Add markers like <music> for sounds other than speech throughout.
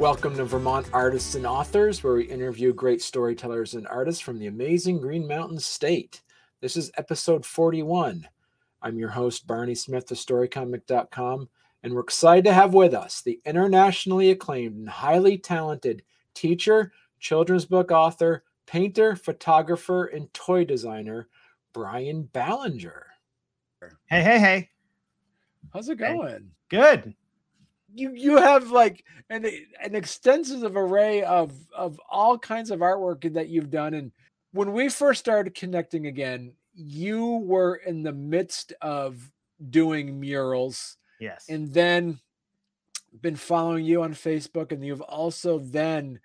Welcome to Vermont Artists and Authors, where we interview great storytellers and artists from the amazing Green Mountain State. This is episode 41. I'm your host, Barney Smith of StoryComic.com, and we're excited to have with us the internationally acclaimed and highly talented teacher, children's book author, painter, photographer, and toy designer, Bryan Ballinger. Hey, hey, hey. How's it going? Good. You you have like an an extensive array of of all kinds of artwork that you've done and when we first started connecting again, you were in the midst of doing murals Yes. and then been following you on Facebook and you've also then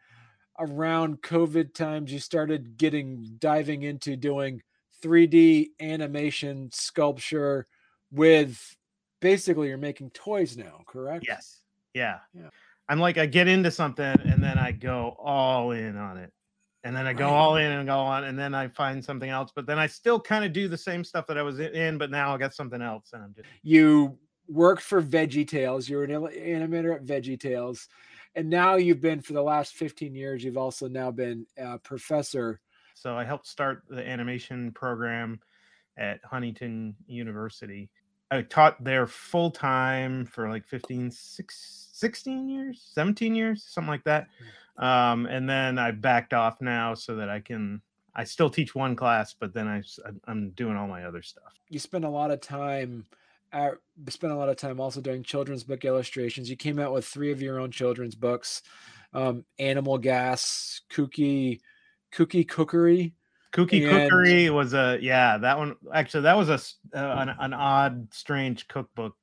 around COVID times you started getting diving into doing 3D animation sculpture with basically you're making toys now, correct? yes. Yeah. Yeah. I'm like, I get into something and then I go all in on it. And then I go Right. all in and go on, and then I find something else. But then I still kind of do the same stuff that I was in, but now I got something else. And I'm just, You worked for Veggie Tales, you were an animator at Veggie Tales, and now you've been for the last 15 years, you've also now been a professor. so I helped start the animation program at Huntington University. I taught there full time for like 15, six, 16 years, 17 years, something like that. Um, and then I backed off now so that I can, I still teach one class, but then I, I'm- doing all my other stuff. you spent a lot of time at, spent a lot of time also doing children's book illustrations. You came out with three of your own children's books, um, Animal Gas, Kooky, Kooky Cookery. Cookie And- Cookery was a, yeah, that one, actually, that was a uh, an, an odd, strange cookbook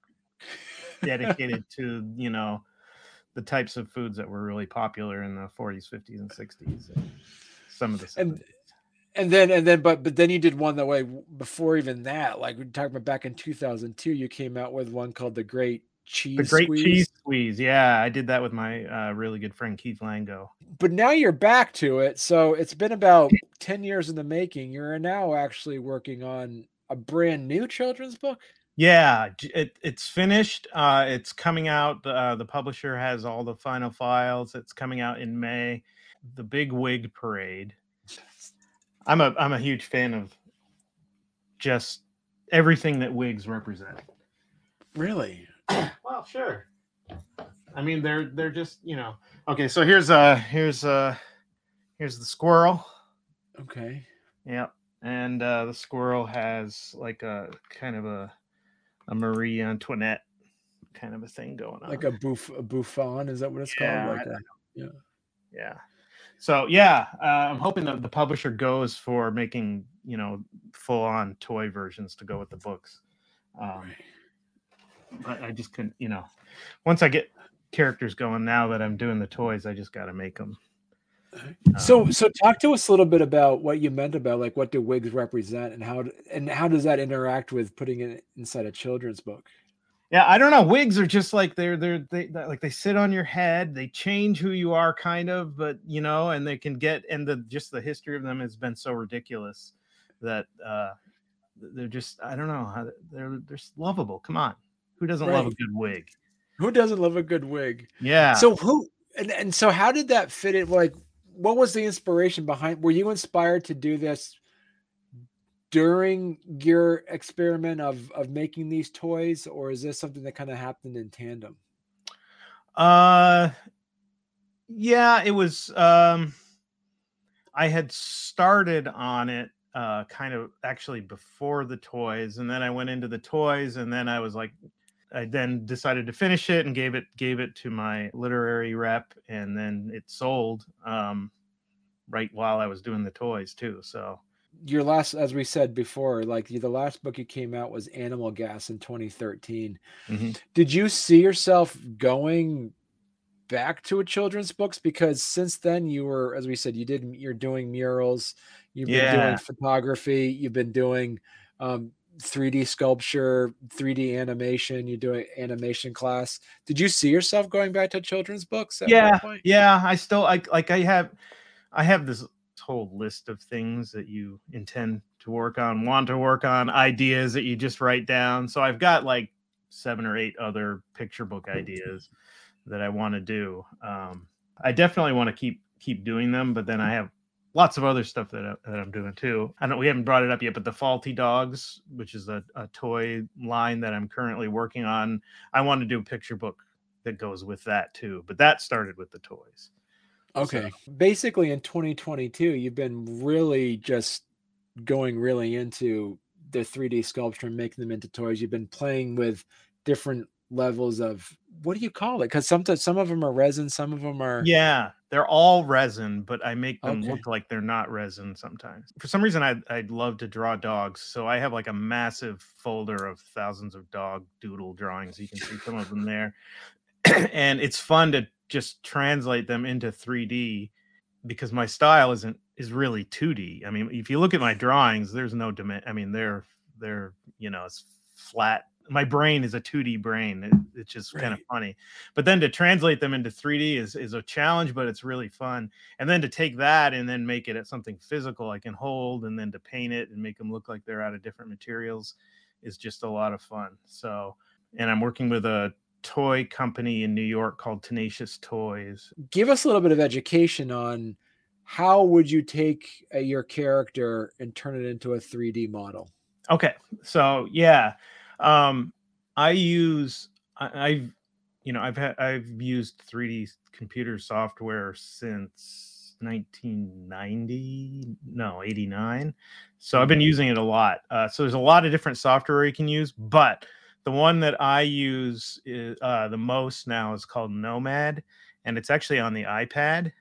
dedicated <laughs> to, you know, the types of foods that were really popular in the 40s, 50s, and 60s. And some of the And 70s. and then and then but but then you did one that way before even that. Like we talked about back in 2002, you came out with one called the Great Cheese the Great Squeeze. Cheese Squeeze. Yeah, I did that with my uh, really good friend Keith Lango. But now you're back to it. So it's been about 10 years in the making. You're now actually working on a brand new children's book. Yeah, it, it's finished. Uh, it's coming out. Uh, the publisher has all the final files. It's coming out in May. The Big Wig Parade. I'm a I'm a huge fan of just everything that wigs represent. Really? <coughs> Well, sure. I mean, they're they're just you know. Okay, so here's uh here's uh here's the squirrel. Okay. Yep. And uh, the squirrel has like a kind of a a Marie Antoinette kind of a thing going on. Like a boof a bouffant, is that what it's Yeah, called? I Like a, yeah. So yeah, uh, I'm hoping that the publisher goes for making you know full on toy versions to go with the books. Um, but I just couldn't, you know, once I get characters going now that I'm doing the toys, I just got to make them. So so talk to us a little bit about what you meant about like what do wigs represent and how and how does that interact with putting it inside a children's book? Yeah, I don't know. Wigs are just like they're they're they they- like they sit on your head. They change who you are, kind of, but you know, and they can get and the just the history of them has been so ridiculous that uh they're just I don't know how they're they're lovable. Come on, who doesn't love a good wig? Who doesn't love a good wig? Yeah. So who and, and so how did that fit in? Like, what was the inspiration behind? Were you inspired to do this during your experiment of of making these toys, or is this something that kind of happened in tandem? Uh yeah, it was um I had started on it uh kind of actually before the toys and then I went into the toys and then I was like I then decided to finish it and gave it gave it to my literary rep and then it sold um right while I was doing the toys too. So Your last, as we said before, like the last book you came out was Animal Gas in 2013. Mhm. Did you see yourself going back to a children's books? Because since then you were, as we said, you did you're doing murals, you've been Yeah. doing photography, you've been doing um, 3D sculpture, 3D animation, You do an animation class. Did you see yourself going back to children's books? At yeah point? yeah i still like like i have i have this whole list of things that you intend to work on want to work on ideas that you just write down so i've got like seven or eight other picture book ideas that i want to do um I definitely want to keep keep doing them, but then I have lots of other stuff that, I, that I'm doing too. I don't we haven't brought it up yet, but the Faulty Dogs, which is a, a toy line that I'm currently working on, I want to do a picture book that goes with that too. But that started with the toys. Okay. So, Basically in 2022, you've been really just going really into the 3D sculpture and making them into toys. You've been playing with different levels of what do you call it? Because sometimes some of them are resin, some of them are yeah, they're all resin, but I make them okay. look like they're not resin sometimes. For some reason, I I'd love to draw dogs, so I have like a massive folder of thousands of dog doodle drawings. You can see some of them there, <coughs> and it's fun to just translate them into 3D because my style isn't is really 2D. I mean, if you look at my drawings, there's no dimension. I mean, they're they're you know it's flat my brain is a 2D brain. It, it's just right. kind of funny. But then to translate them into 3D is is a challenge, but it's really fun. And then to take that and then make it at something physical I can hold, and then to paint it and make them look like they're out of different materials is just a lot of fun. So, and I'm working with a toy company in New York called Tenacious Toys. Give us a little bit of education on how would you take a, your character and turn it into a 3D model? Okay. So, yeah um, I use I, I've you know I've had I've used 3D computer software since 1990 no 89 so i've been mm-hmm. using it a lot. Uh, so there's a lot of different software you can use but the one that i use is, uh, the most now is called nomad and it's actually on the ipad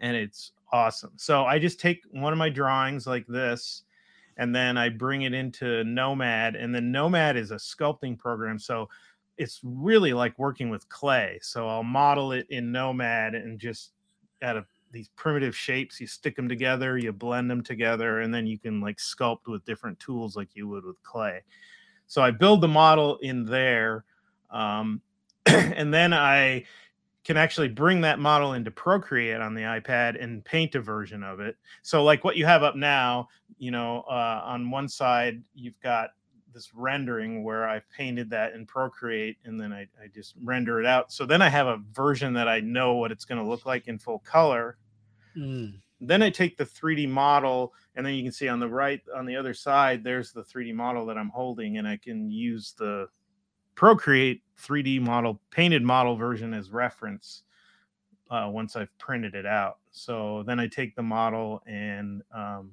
and it's awesome. So i just take one of my drawings like this and then I bring it into Nomad, and then Nomad is a sculpting program, so it's really like working with clay. So I'll model it in Nomad and just out of these primitive shapes, you stick them together, you blend them together, and then you can like sculpt with different tools like you would with clay. So I build the model in there, um, <clears throat> and then I can actually bring that model into Procreate on the iPad and paint a version of it. So, like what you have up now, you know, uh, on one side, you've got this rendering where I've painted that in Procreate and then I, I just render it out. So then I have a version that I know what it's going to look like in full color. Mm. Then I take the 3D model, and then you can see on the right, on the other side, there's the 3D model that I'm holding, and I can use the Procreate 3D model, painted model version as reference uh, once I've printed it out. So then I take the model and um,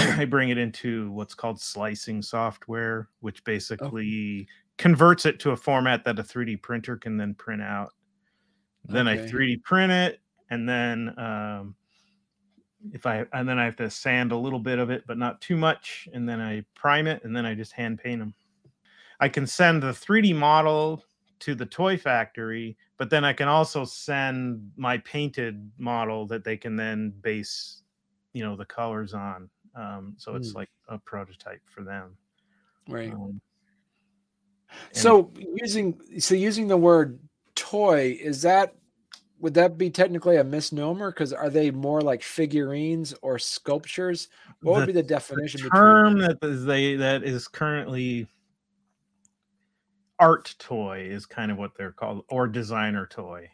<clears throat> I bring it into what's called slicing software, which basically oh. converts it to a format that a 3D printer can then print out. Then okay. I 3D print it, and then um, if I and then I have to sand a little bit of it, but not too much, and then I prime it, and then I just hand paint them. I can send the 3D model to the toy factory, but then I can also send my painted model that they can then base, you know, the colors on. Um, so it's mm. like a prototype for them. Right. Um, so using so using the word toy is that would that be technically a misnomer? Because are they more like figurines or sculptures? What the, would be the definition? The term that is they that is currently art toy is kind of what they're called or designer toy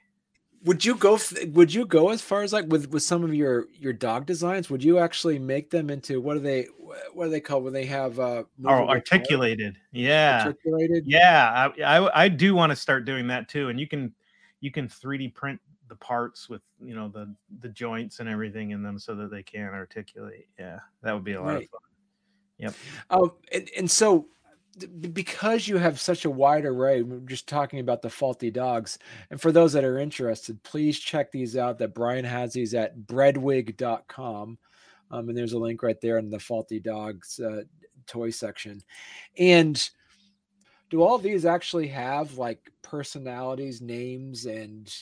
would you go would you go as far as like with with some of your your dog designs? Would you actually make them into what are they what are they called when they have uh oh articulated. Yeah. Articulated? Yeah. I, I i do want to start doing that too and you can you can 3d print the parts with you know the the joints and everything in them so that they can articulate. Yeah that would be a lot right. of fun. Yep. Um and, and so because you have such a wide array, we're just talking about the faulty dogs. And for those that are interested, please check these out. That Bryan has these at breadwig.com. Um, and there's a link right there in the faulty dogs uh, toy section. And do all these actually have like personalities, names, and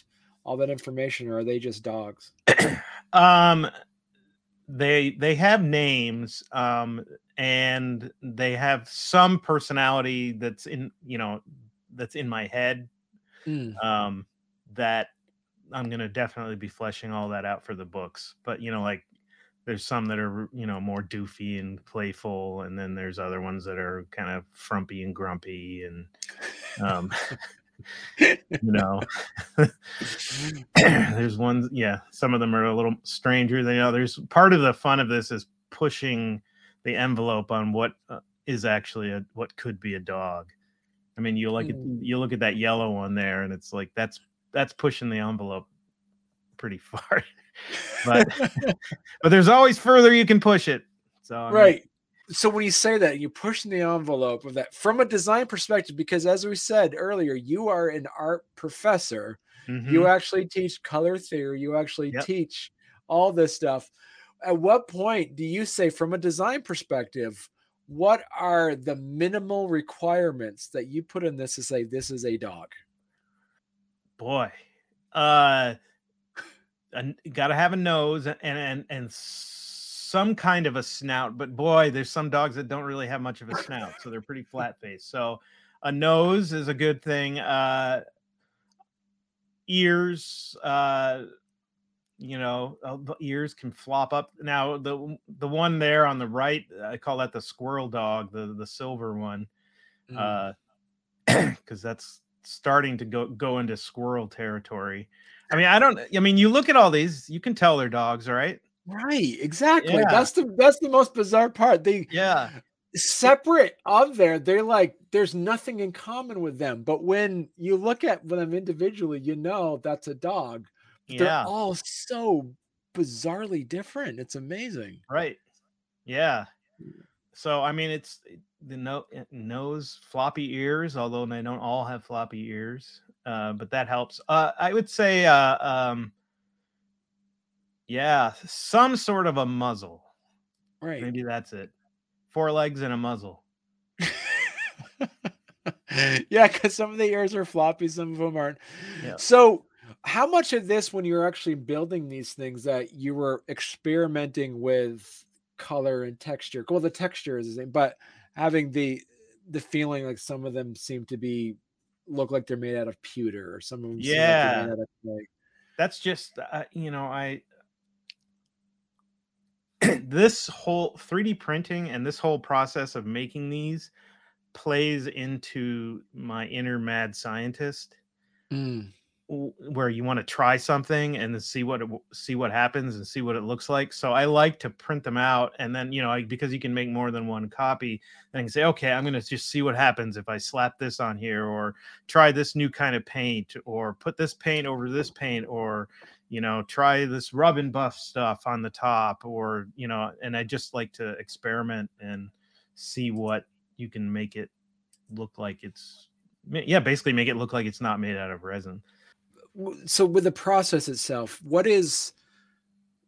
all that information, or are they just dogs? <coughs> um, they they have names um and they have some personality that's in you know that's in my head mm. um that i'm gonna definitely be fleshing all that out for the books but you know like there's some that are you know more doofy and playful and then there's other ones that are kind of frumpy and grumpy and um <laughs> <laughs> you know, <laughs> <clears throat> there's one, yeah, some of them are a little stranger than others. Part of the fun of this is pushing the envelope on what uh, is actually a what could be a dog. I mean, you look at Mm. you look at that yellow one there, and it's like that's that's pushing the envelope pretty <laughs> far. but <laughs> but there's always further you can push it. So I mean, right. So when you say that, you push the envelope of that from a design perspective, because as we said earlier, you are an art professor. mhm. You actually teach color theory. You actually Yep. teach all this stuff. At what point do you say, from a design perspective, what are the minimal requirements that you put in this to say this is a dog? boy uh got to have a nose and and and some kind of a snout but boy there's some dogs that don't really have much of a snout so they're pretty flat faced so a nose is a good thing uh ears uh you know uh, ears can flop up. Now the the one there on the right i call that the squirrel dog the the silver one Mm. uh <clears throat> because that's starting to go go into squirrel territory. I mean i don't i mean you look at all these you can tell they're dogs right right, exactly. Yeah. That's the that's the most bizarre part. They yeah separate of there, they're like there's nothing in common with them. But when you look at them individually, you know that's a dog. They're yeah all so bizarrely different. It's amazing. right yeah so i mean it's the no, eh, nose floppy ears although they don't all have floppy ears uh but that helps uh i would say uh um yeah some sort of a muzzle Right. maybe that's it four legs and a muzzle <laughs> yeah, because some of the ears are floppy, some of them aren't. Yeah. So, how much of this, when you're actually building these things, that you were experimenting with color and texture? Well, the texture is the same, but having the the feeling like some of them seem to be look like they're made out of pewter, or some of them seem like Yeah. out of clay. that's just uh, you know i <clears throat> this whole 3d printing and this whole process of making these plays into my inner mad scientist Mm, where you want to try something and see what it, see what happens and see what it looks like. So i like to print them out and then you know I, because you can make more than one copy then i can say okay i'm going to just see what happens if i slap this on here or try this new kind of paint or put this paint over this paint or you know try this rub and buff stuff on the top or you know and i just like to experiment and see what you can make it look like it's yeah basically make it look like it's not made out of resin So, with the process itself, what is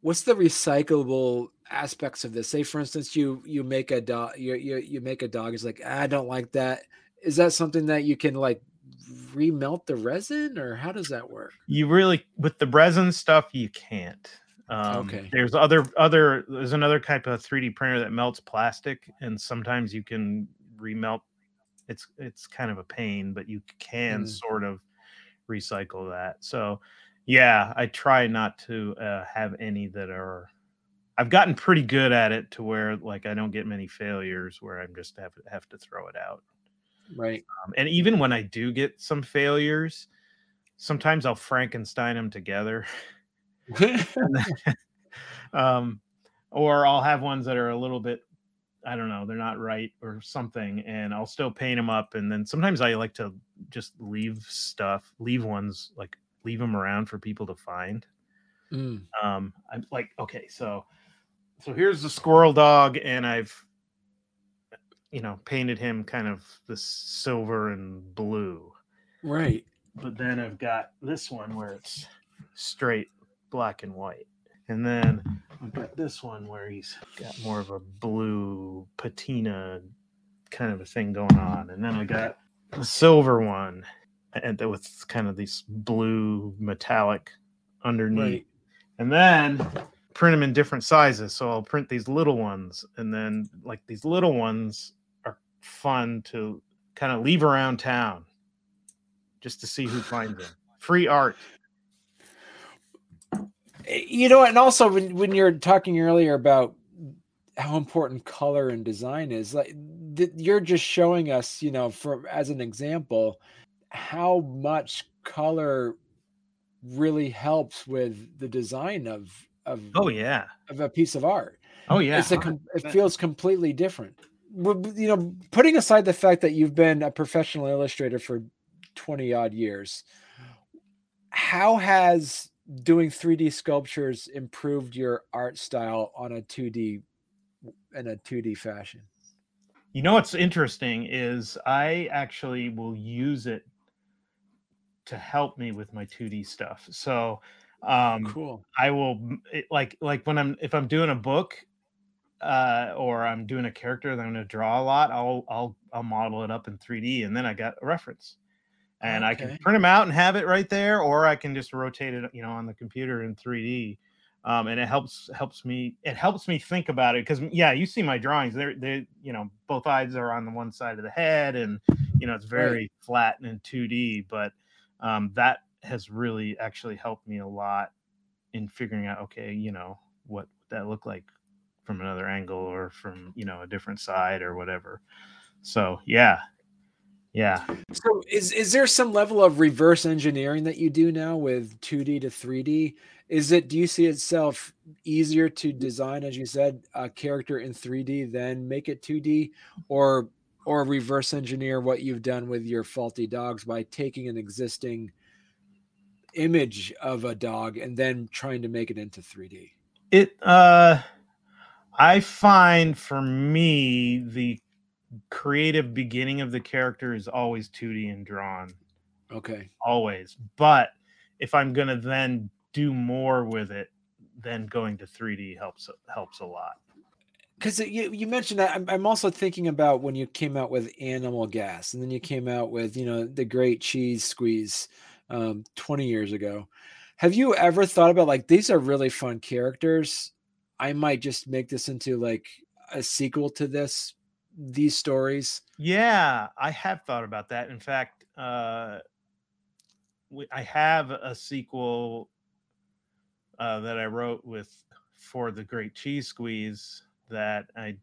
what's the recyclable aspects of this? Say, for instance, you you make a dog, you you you make a dog. It's like "Ah, I don't like that. Is that something that you can like remelt the resin, or how does that work? you really with the resin stuff you can't um, Okay. there's other other there's another type of 3d printer that melts plastic and sometimes you can remelt it's it's kind of a pain but you can Mm. sort of recycle that so yeah i try not to uh, have any that are i've gotten pretty good at it to where like i don't get many failures where i'm just have, have to throw it out Right. um, and even when I do get some failures, sometimes I'll Frankenstein them together. <laughs> <laughs> um, or I'll have ones that are a little bit, I don't know, they're not right or something, and I'll still paint them up. And then sometimes I like to just leave stuff, leave ones like leave them around for people to find. Mm, Um, I'm like, okay, so so here's the squirrel dog, and I've you know painted him kind of this silver and blue right. but then I've got this one where it's straight black and white. And then I've got this one where he's got more of a blue patina kind of a thing going on. And then I got the silver one and with kind of these blue metallic underneath. Right. And then print them in different sizes. So I'll print these little ones and then like these little ones fun to kind of leave around town just to see who finds them. Free art. Eh, You know, and also when when you're talking earlier about how important color and design is, like th- you're just showing us, you know, for as an example, how much color really helps with the design of of oh yeah of a piece of art. Oh yeah, it's a it feels completely different. You know, putting aside the fact that you've been a professional illustrator for twenty odd years, how has doing 3D sculptures improved your art style on a 2D in a 2D fashion? You know what's interesting is I actually will use it to help me with my 2D stuff. So um cool. I will it, like like when I'm if I'm doing a book uh or I'm doing a character that I'm going to draw a lot, I'll I'll I'll model it up in 3D and then I got a reference. And okay. I can print them out and have it right there or I can just rotate it, you know, on the computer in 3D. Um, and it helps helps me it helps me think about it because yeah you see my drawings they're they you know both eyes are on the one side of the head and you know it's very right. flat and in 2d but um, that has really actually helped me a lot in figuring out okay you know what that looked like from another angle or from you know a different side or whatever. So yeah. Yeah. So is is there some level of reverse engineering that you do now with 2d to 3d is it do you see itself easier to design as you said a character in 3d than make it 2d or or reverse engineer what you've done with your faulty dogs by taking an existing image of a dog and then trying to make it into 3D? It uh I find for me the creative beginning of the character is always 2D and drawn. Okay. Always. But if I'm going to then do more with it, then going to 3D helps helps a lot because you, you mentioned that I'm, I'm also thinking about when you came out with animal gas and then you came out with you know the great cheese squeeze um, 20 years ago have you ever thought about like these are really fun characters i might just make this into like a sequel to this these stories yeah i have thought about that in fact uh i have a sequel uh, that i wrote with for the great cheese squeeze that I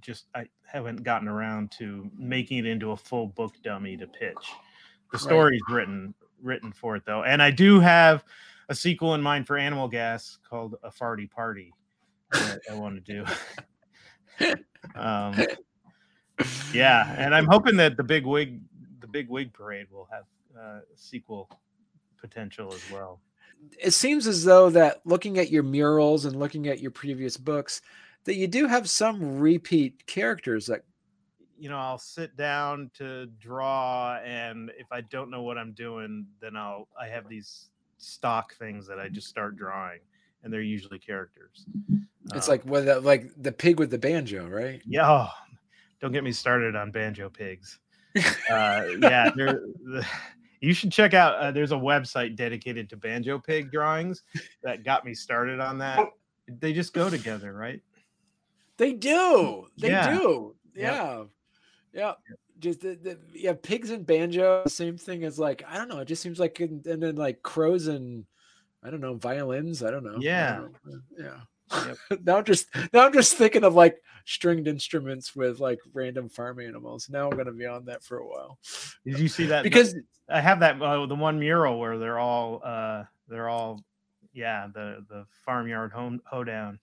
just I haven't gotten around to making it into a full book dummy to pitch. The story's right. written written for it though, and I do have a sequel in mind for Animal Gas called A Farty Party that I want to do. <laughs> um, yeah, and I'm hoping that the big wig the big wig parade will have uh, sequel potential as well. It seems as though that looking at your murals and looking at your previous books, that you do have some repeat characters that you know i'll sit down to draw and if i don't know what i'm doing then i'll i have these stock things that i just start drawing and they're usually characters it's um, like what like the pig with the banjo right yeah oh, don't get me started on banjo pigs <laughs> uh, yeah the, you should check out uh, there's a website dedicated to banjo pig drawings that got me started on that they just go together right they do. They yeah. do. Yeah. Yeah. Just the, the, yeah, pigs and banjo, same thing as like I don't know. It just seems like and, and then like crows and I don't know violins. I don't know. Yeah, don't know. yeah. Yep. <laughs> now I'm just now I'm just thinking of like stringed instruments with like random farm animals. Now I'm gonna be on that for a while. Did you see that? Because I have that uh, the one mural where they're all uh they're all yeah the the farmyard home hoedown.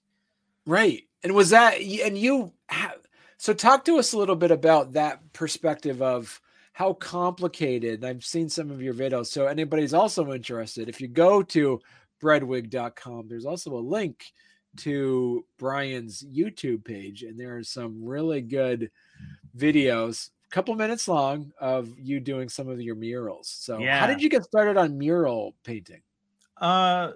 Right. And was that and you have so talk to us a little bit about that perspective of how complicated. I've seen some of your videos. So anybody's also interested, if you go to breadwig.com, there's also a link to Bryan's YouTube page and there are some really good videos, a couple minutes long of you doing some of your murals. So yeah. how did you get started on mural painting? Uh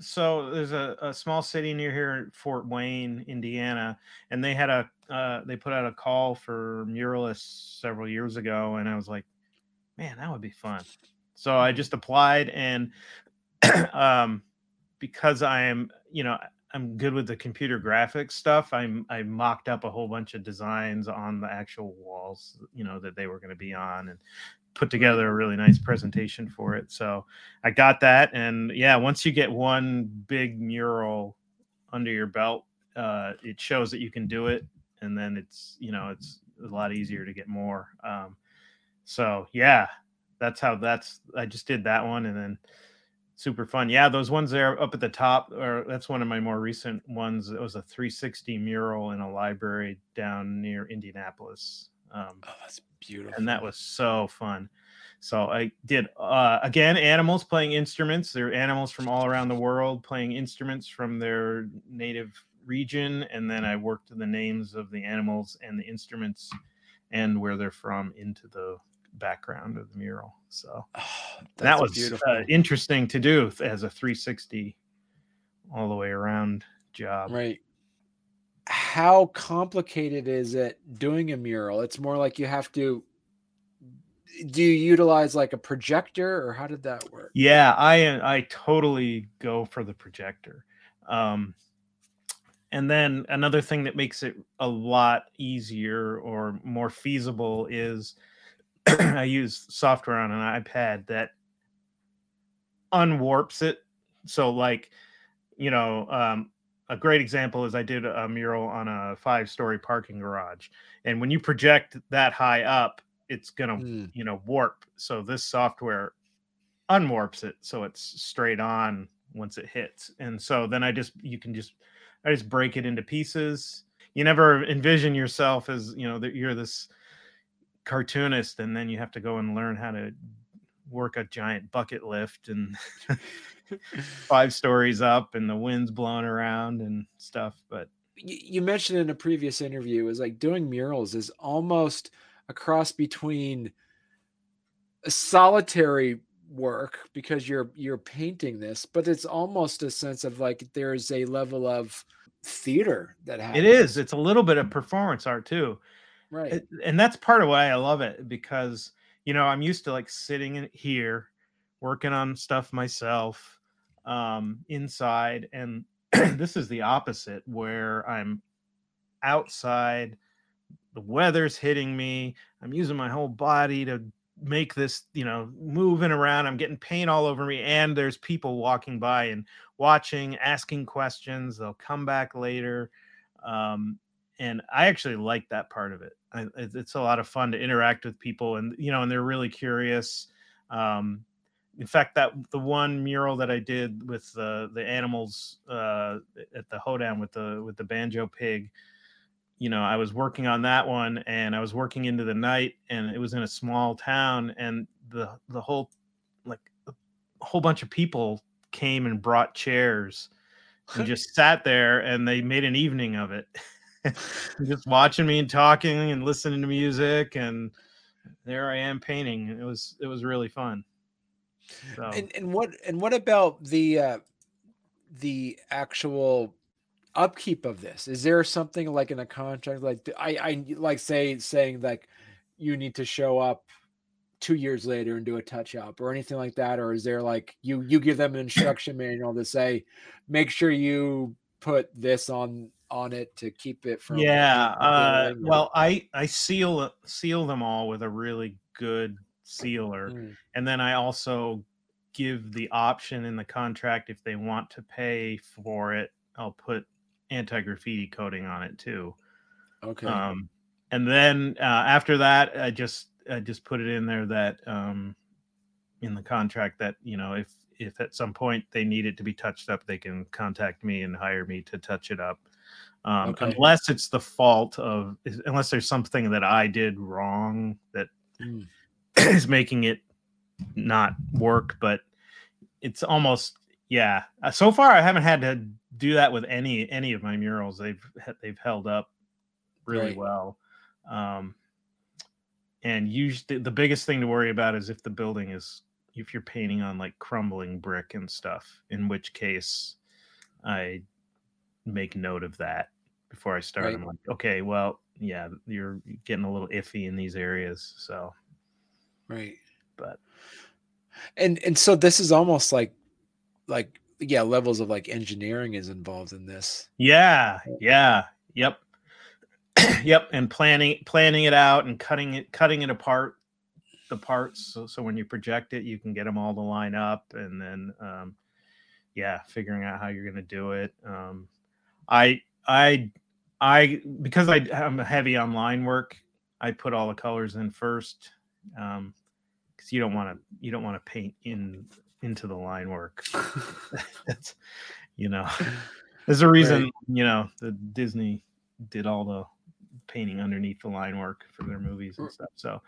so there's a, a small city near here in Fort Wayne, Indiana, and they had a uh, they put out a call for muralists several years ago, and I was like, man, that would be fun. So I just applied, and <clears throat> um, because I am, you know, I'm good with the computer graphics stuff. I'm I mocked up a whole bunch of designs on the actual walls, you know, that they were going to be on, and put together a really nice presentation for it. So I got that, and yeah, once you get one big mural under your belt, uh, it shows that you can do it, and then it's you know it's a lot easier to get more. Um, so yeah, that's how that's I just did that one and then super fun. Yeah, those ones there up at the top, or that's one of my more recent ones. It was a 360 mural in a library down near Indianapolis. Um, oh, that's beautiful. And that was so fun. So I did uh, again animals playing instruments. They're animals from all around the world playing instruments from their native region, and then I worked the names of the animals and the instruments and where they're from into the background of the mural. So oh, that was uh, interesting to do as a 360 all the way around job. Right. How complicated is it doing a mural? It's more like you have to do you utilize like a projector or how did that work? Yeah, I I totally go for the projector. Um and then another thing that makes it a lot easier or more feasible is <clears throat> I use software on an iPad that unwarps it. So, like, you know, um, a great example is I did a mural on a five story parking garage. And when you project that high up, it's going to, mm. you know, warp. So, this software unwarps it. So, it's straight on once it hits. And so then I just, you can just, I just break it into pieces. You never envision yourself as, you know, that you're this cartoonist and then you have to go and learn how to work a giant bucket lift and <laughs> five stories up and the wind's blowing around and stuff but you mentioned in a previous interview is like doing murals is almost a cross between a solitary work because you're you're painting this but it's almost a sense of like there's a level of theater that happens. it is it's a little bit of mm. performance art too. Right. And that's part of why i love it because you know i'm used to like sitting in here working on stuff myself um inside and <clears throat> this is the opposite where i'm outside the weather's hitting me i'm using my whole body to make this you know moving around i'm getting paint all over me and there's people walking by and watching asking questions they'll come back later um, and I actually like that part of it. I, it's a lot of fun to interact with people, and you know, and they're really curious. Um, in fact, that the one mural that I did with the the animals uh, at the hoedown with the with the banjo pig, you know, I was working on that one, and I was working into the night, and it was in a small town, and the the whole like a whole bunch of people came and brought chairs and <laughs> just sat there, and they made an evening of it. <laughs> <laughs> just watching me and talking and listening to music and there I am painting. It was it was really fun. So. And and what and what about the uh the actual upkeep of this? Is there something like in a contract like I I like say saying like you need to show up two years later and do a touch up or anything like that or is there like you you give them an instruction manual to say make sure you put this on on it to keep it from yeah uh, well i i seal seal them all with a really good sealer mm. and then i also give the option in the contract if they want to pay for it i'll put anti-graffiti coating on it too. Okay. Um and then uh, after that i just i just put it in there that um in the contract that you know if if at some point they need it to be touched up they can contact me and hire me to touch it up um, okay. unless it's the fault of unless there's something that I did wrong that mm. <clears throat> is making it not work. But it's almost yeah. Uh, so far, I haven't had to do that with any any of my murals. They've they've held up really right. well. Um, and usually, the biggest thing to worry about is if the building is if you're painting on like crumbling brick and stuff. In which case, I make note of that before I start. Right. I'm like, okay, well, yeah, you're getting a little iffy in these areas. So, right. But, and, and so this is almost like, like, yeah, levels of like engineering is involved in this. Yeah. Yeah. Yep. <clears throat> yep. And planning, planning it out and cutting it, cutting it apart the parts. So, so when you project it, you can get them all to line up and then, um, yeah, figuring out how you're going to do it. Um, I I I because I am heavy on line work, I put all the colors in first. Um, because you don't want to you don't want to paint in into the line work. <laughs> <laughs> That's you know, <laughs> there's a reason right. you know the Disney did all the painting underneath the line work for their movies and stuff. So,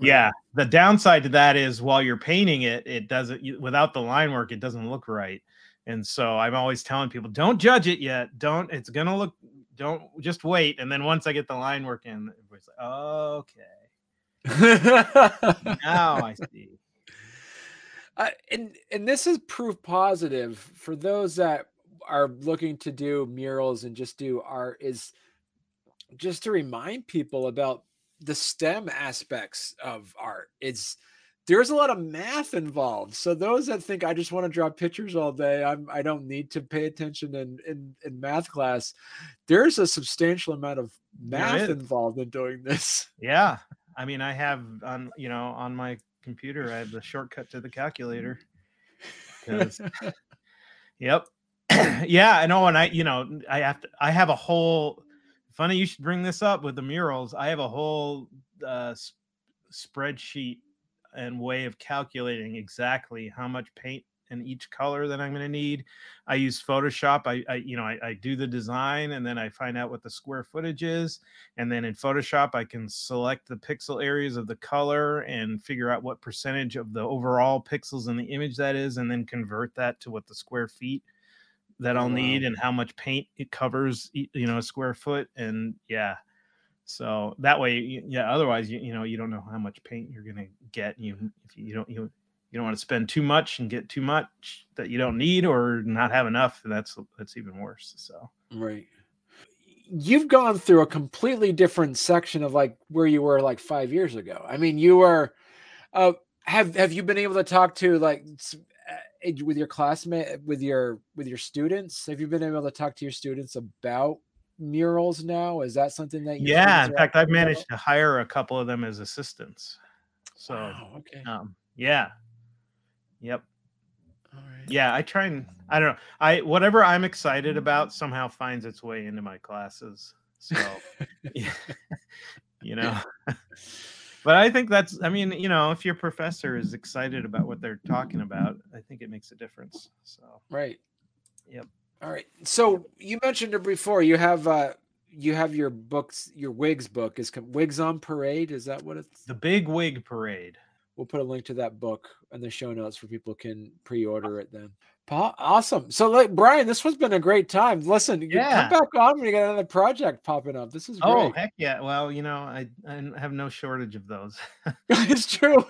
yeah, the downside to that is while you're painting it, it doesn't without the line work, it doesn't look right. And so I'm always telling people, don't judge it yet. Don't. It's gonna look. Don't just wait. And then once I get the line work in, everybody's like, okay. <laughs> now I see. Uh, and and this is proof positive for those that are looking to do murals and just do art is just to remind people about the STEM aspects of art. It's there's a lot of math involved. So those that think I just want to draw pictures all day, I'm I don't need to pay attention in in, in math class. There's a substantial amount of math involved in doing this. Yeah. I mean, I have on you know on my computer, I have the shortcut to the calculator. <laughs> yep. <clears throat> yeah, I know. And I, you know, I have to I have a whole funny you should bring this up with the murals. I have a whole uh, spreadsheet and way of calculating exactly how much paint in each color that I'm going to need. I use Photoshop. I, I you know, I, I, do the design and then I find out what the square footage is. And then in Photoshop, I can select the pixel areas of the color and figure out what percentage of the overall pixels in the image that is, and then convert that to what the square feet that oh, I'll need and how much paint it covers, you know, a square foot. And yeah, so that way, yeah. Otherwise, you, you know, you don't know how much paint you're gonna get. You if you don't you you don't want to spend too much and get too much that you don't need or not have enough. That's that's even worse. So right. You've gone through a completely different section of like where you were like five years ago. I mean, you were. Uh, have have you been able to talk to like with your classmate with your with your students have you been able to talk to your students about murals now is that something that you? yeah in fact i've managed about? to hire a couple of them as assistants so wow, okay um, yeah yep All right. yeah i try and i don't know i whatever i'm excited about somehow finds its way into my classes so <laughs> <laughs> you know <laughs> but I think that's, I mean, you know, if your professor is excited about what they're talking about, I think it makes a difference. So, right. Yep. All right. So you mentioned it before. You have, uh, you have your books, your wigs book is wigs on parade. Is that what it's? The big wig parade. We'll put a link to that book in the show notes for people can pre-order it then. Awesome. So, like Bryan, this has been a great time. Listen, yeah. come back on when you got another project popping up. This is oh, great. oh heck yeah. Well, you know, I, I have no shortage of those. <laughs> <laughs> it's true.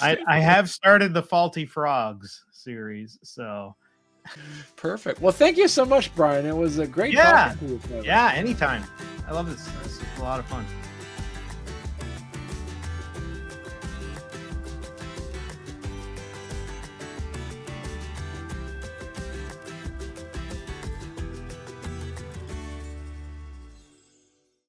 I I have started the Faulty Frogs series, so perfect. Well, thank you so much, Bryan. It was a great yeah, yeah. Anytime. I love this. This is a lot of fun.